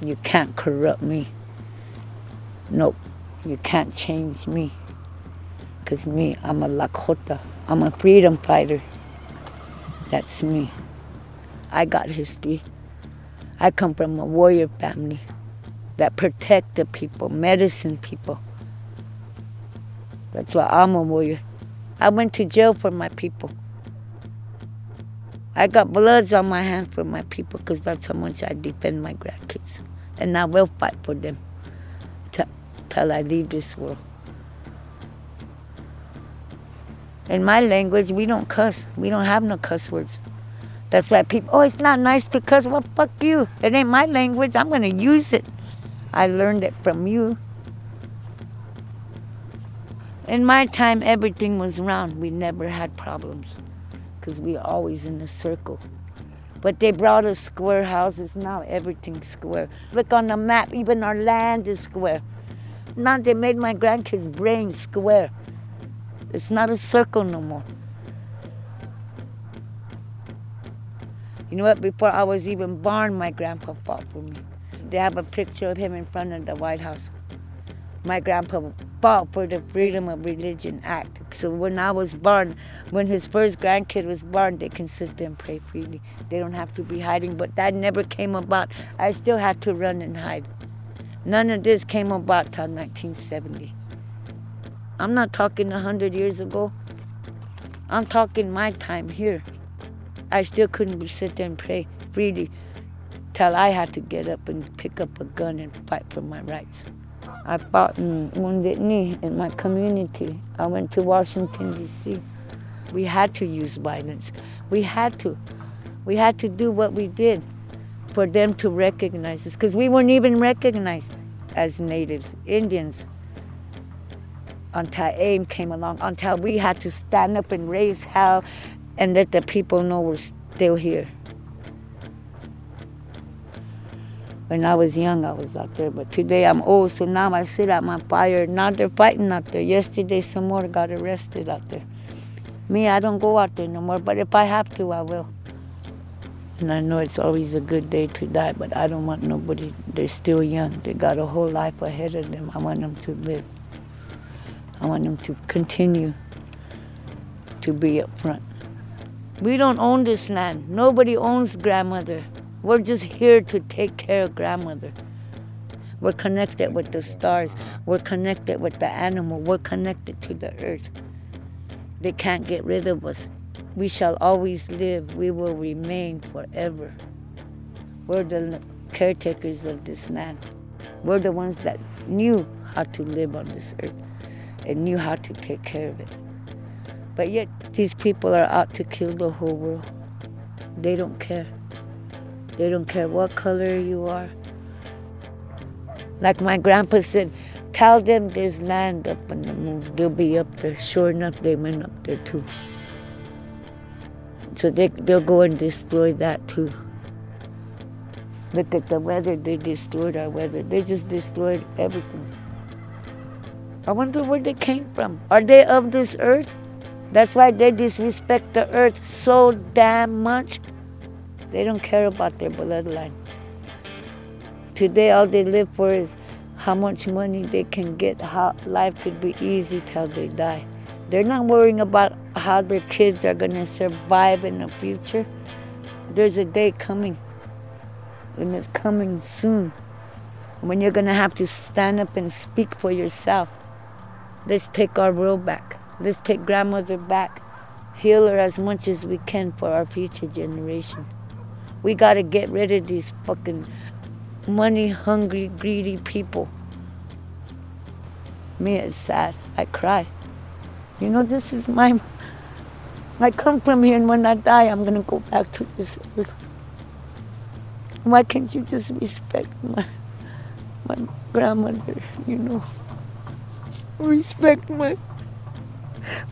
You can't corrupt me. Nope, you can't change me. Because me, I'm a Lakota. I'm a freedom fighter. That's me. I got history. I come from a warrior family that protect the people, medicine people. That's why I'm a warrior. I went to jail for my people. I got bloods on my hands for my people because that's how much I defend my grandkids. And I will fight for them till I leave this world. In my language, we don't cuss. We don't have no cuss words. That's why people, oh, it's not nice to cuss. Well, fuck you. It ain't my language. I'm going to use it. I learned it from you. In my time, everything was round. We never had problems because we were always in a circle. But they brought us square houses. Now everything's square. Look on the map, even our land is square. Now they made my grandkids' brain square. It's not a circle no more. You know what? Before I was even born, my grandpa fought for me. They have a picture of him in front of the White House. My grandpa fought for the Freedom of Religion Act. So when I was born, when his first grandkid was born, they can sit there and pray freely. They don't have to be hiding, but that never came about. I still had to run and hide. None of this came about till 1970. I'm not talking 100 years ago. I'm talking my time here. I still couldn't sit there and pray freely till I had to get up and pick up a gun and fight for my rights. I fought in Wounded Knee in my community. I went to Washington, D.C. We had to use violence. We had to. We had to do what we did for them to recognize us because we weren't even recognized as natives, Indians, until AIM came along, until we had to stand up and raise hell and let the people know we're still here. When I was young, I was out there, but today I'm old, so now I sit at my fire. Now they're fighting out there. Yesterday, some more got arrested out there. Me, I don't go out there no more, but if I have to, I will. And I know it's always a good day to die, but I don't want nobody, they're still young. They got a whole life ahead of them. I want them to live. I want them to continue to be up front. We don't own this land. Nobody owns grandmother. We're just here to take care of grandmother. We're connected with the stars. We're connected with the animal. We're connected to the earth. They can't get rid of us. We shall always live. We will remain forever. We're the caretakers of this land. We're the ones that knew how to live on this earth and knew how to take care of it. But yet, these people are out to kill the whole world. They don't care. They don't care what color you are. Like my grandpa said, tell them there's land up on the moon. They'll be up there. Sure enough, they went up there too. So they, they'll go and destroy that too. Look at the weather, they destroyed our weather. They just destroyed everything. I wonder where they came from. Are they of this earth? That's why they disrespect the earth so damn much. They don't care about their bloodline. Today, all they live for is how much money they can get, how life could be easy till they die. They're not worrying about how their kids are going to survive in the future. There's a day coming, and it's coming soon, when you're going to have to stand up and speak for yourself. Let's take our world back. Let's take grandmother back. Heal her as much as we can for our future generation. We got to get rid of these fucking money hungry, greedy people. Me, it's sad. I cry. You know, this is my. I come from here, and when I die, I'm gonna go back to this earth. Why can't you just respect my my grandmother? You know, respect my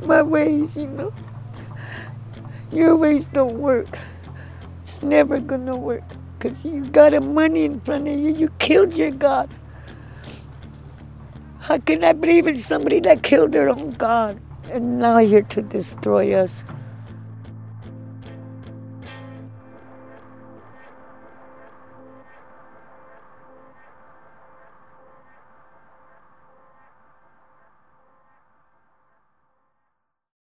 my ways. You know, your ways don't work. Never gonna work because you got a money in front of you. You killed your God. How can I believe in somebody that killed their own God? and now you're to destroy us.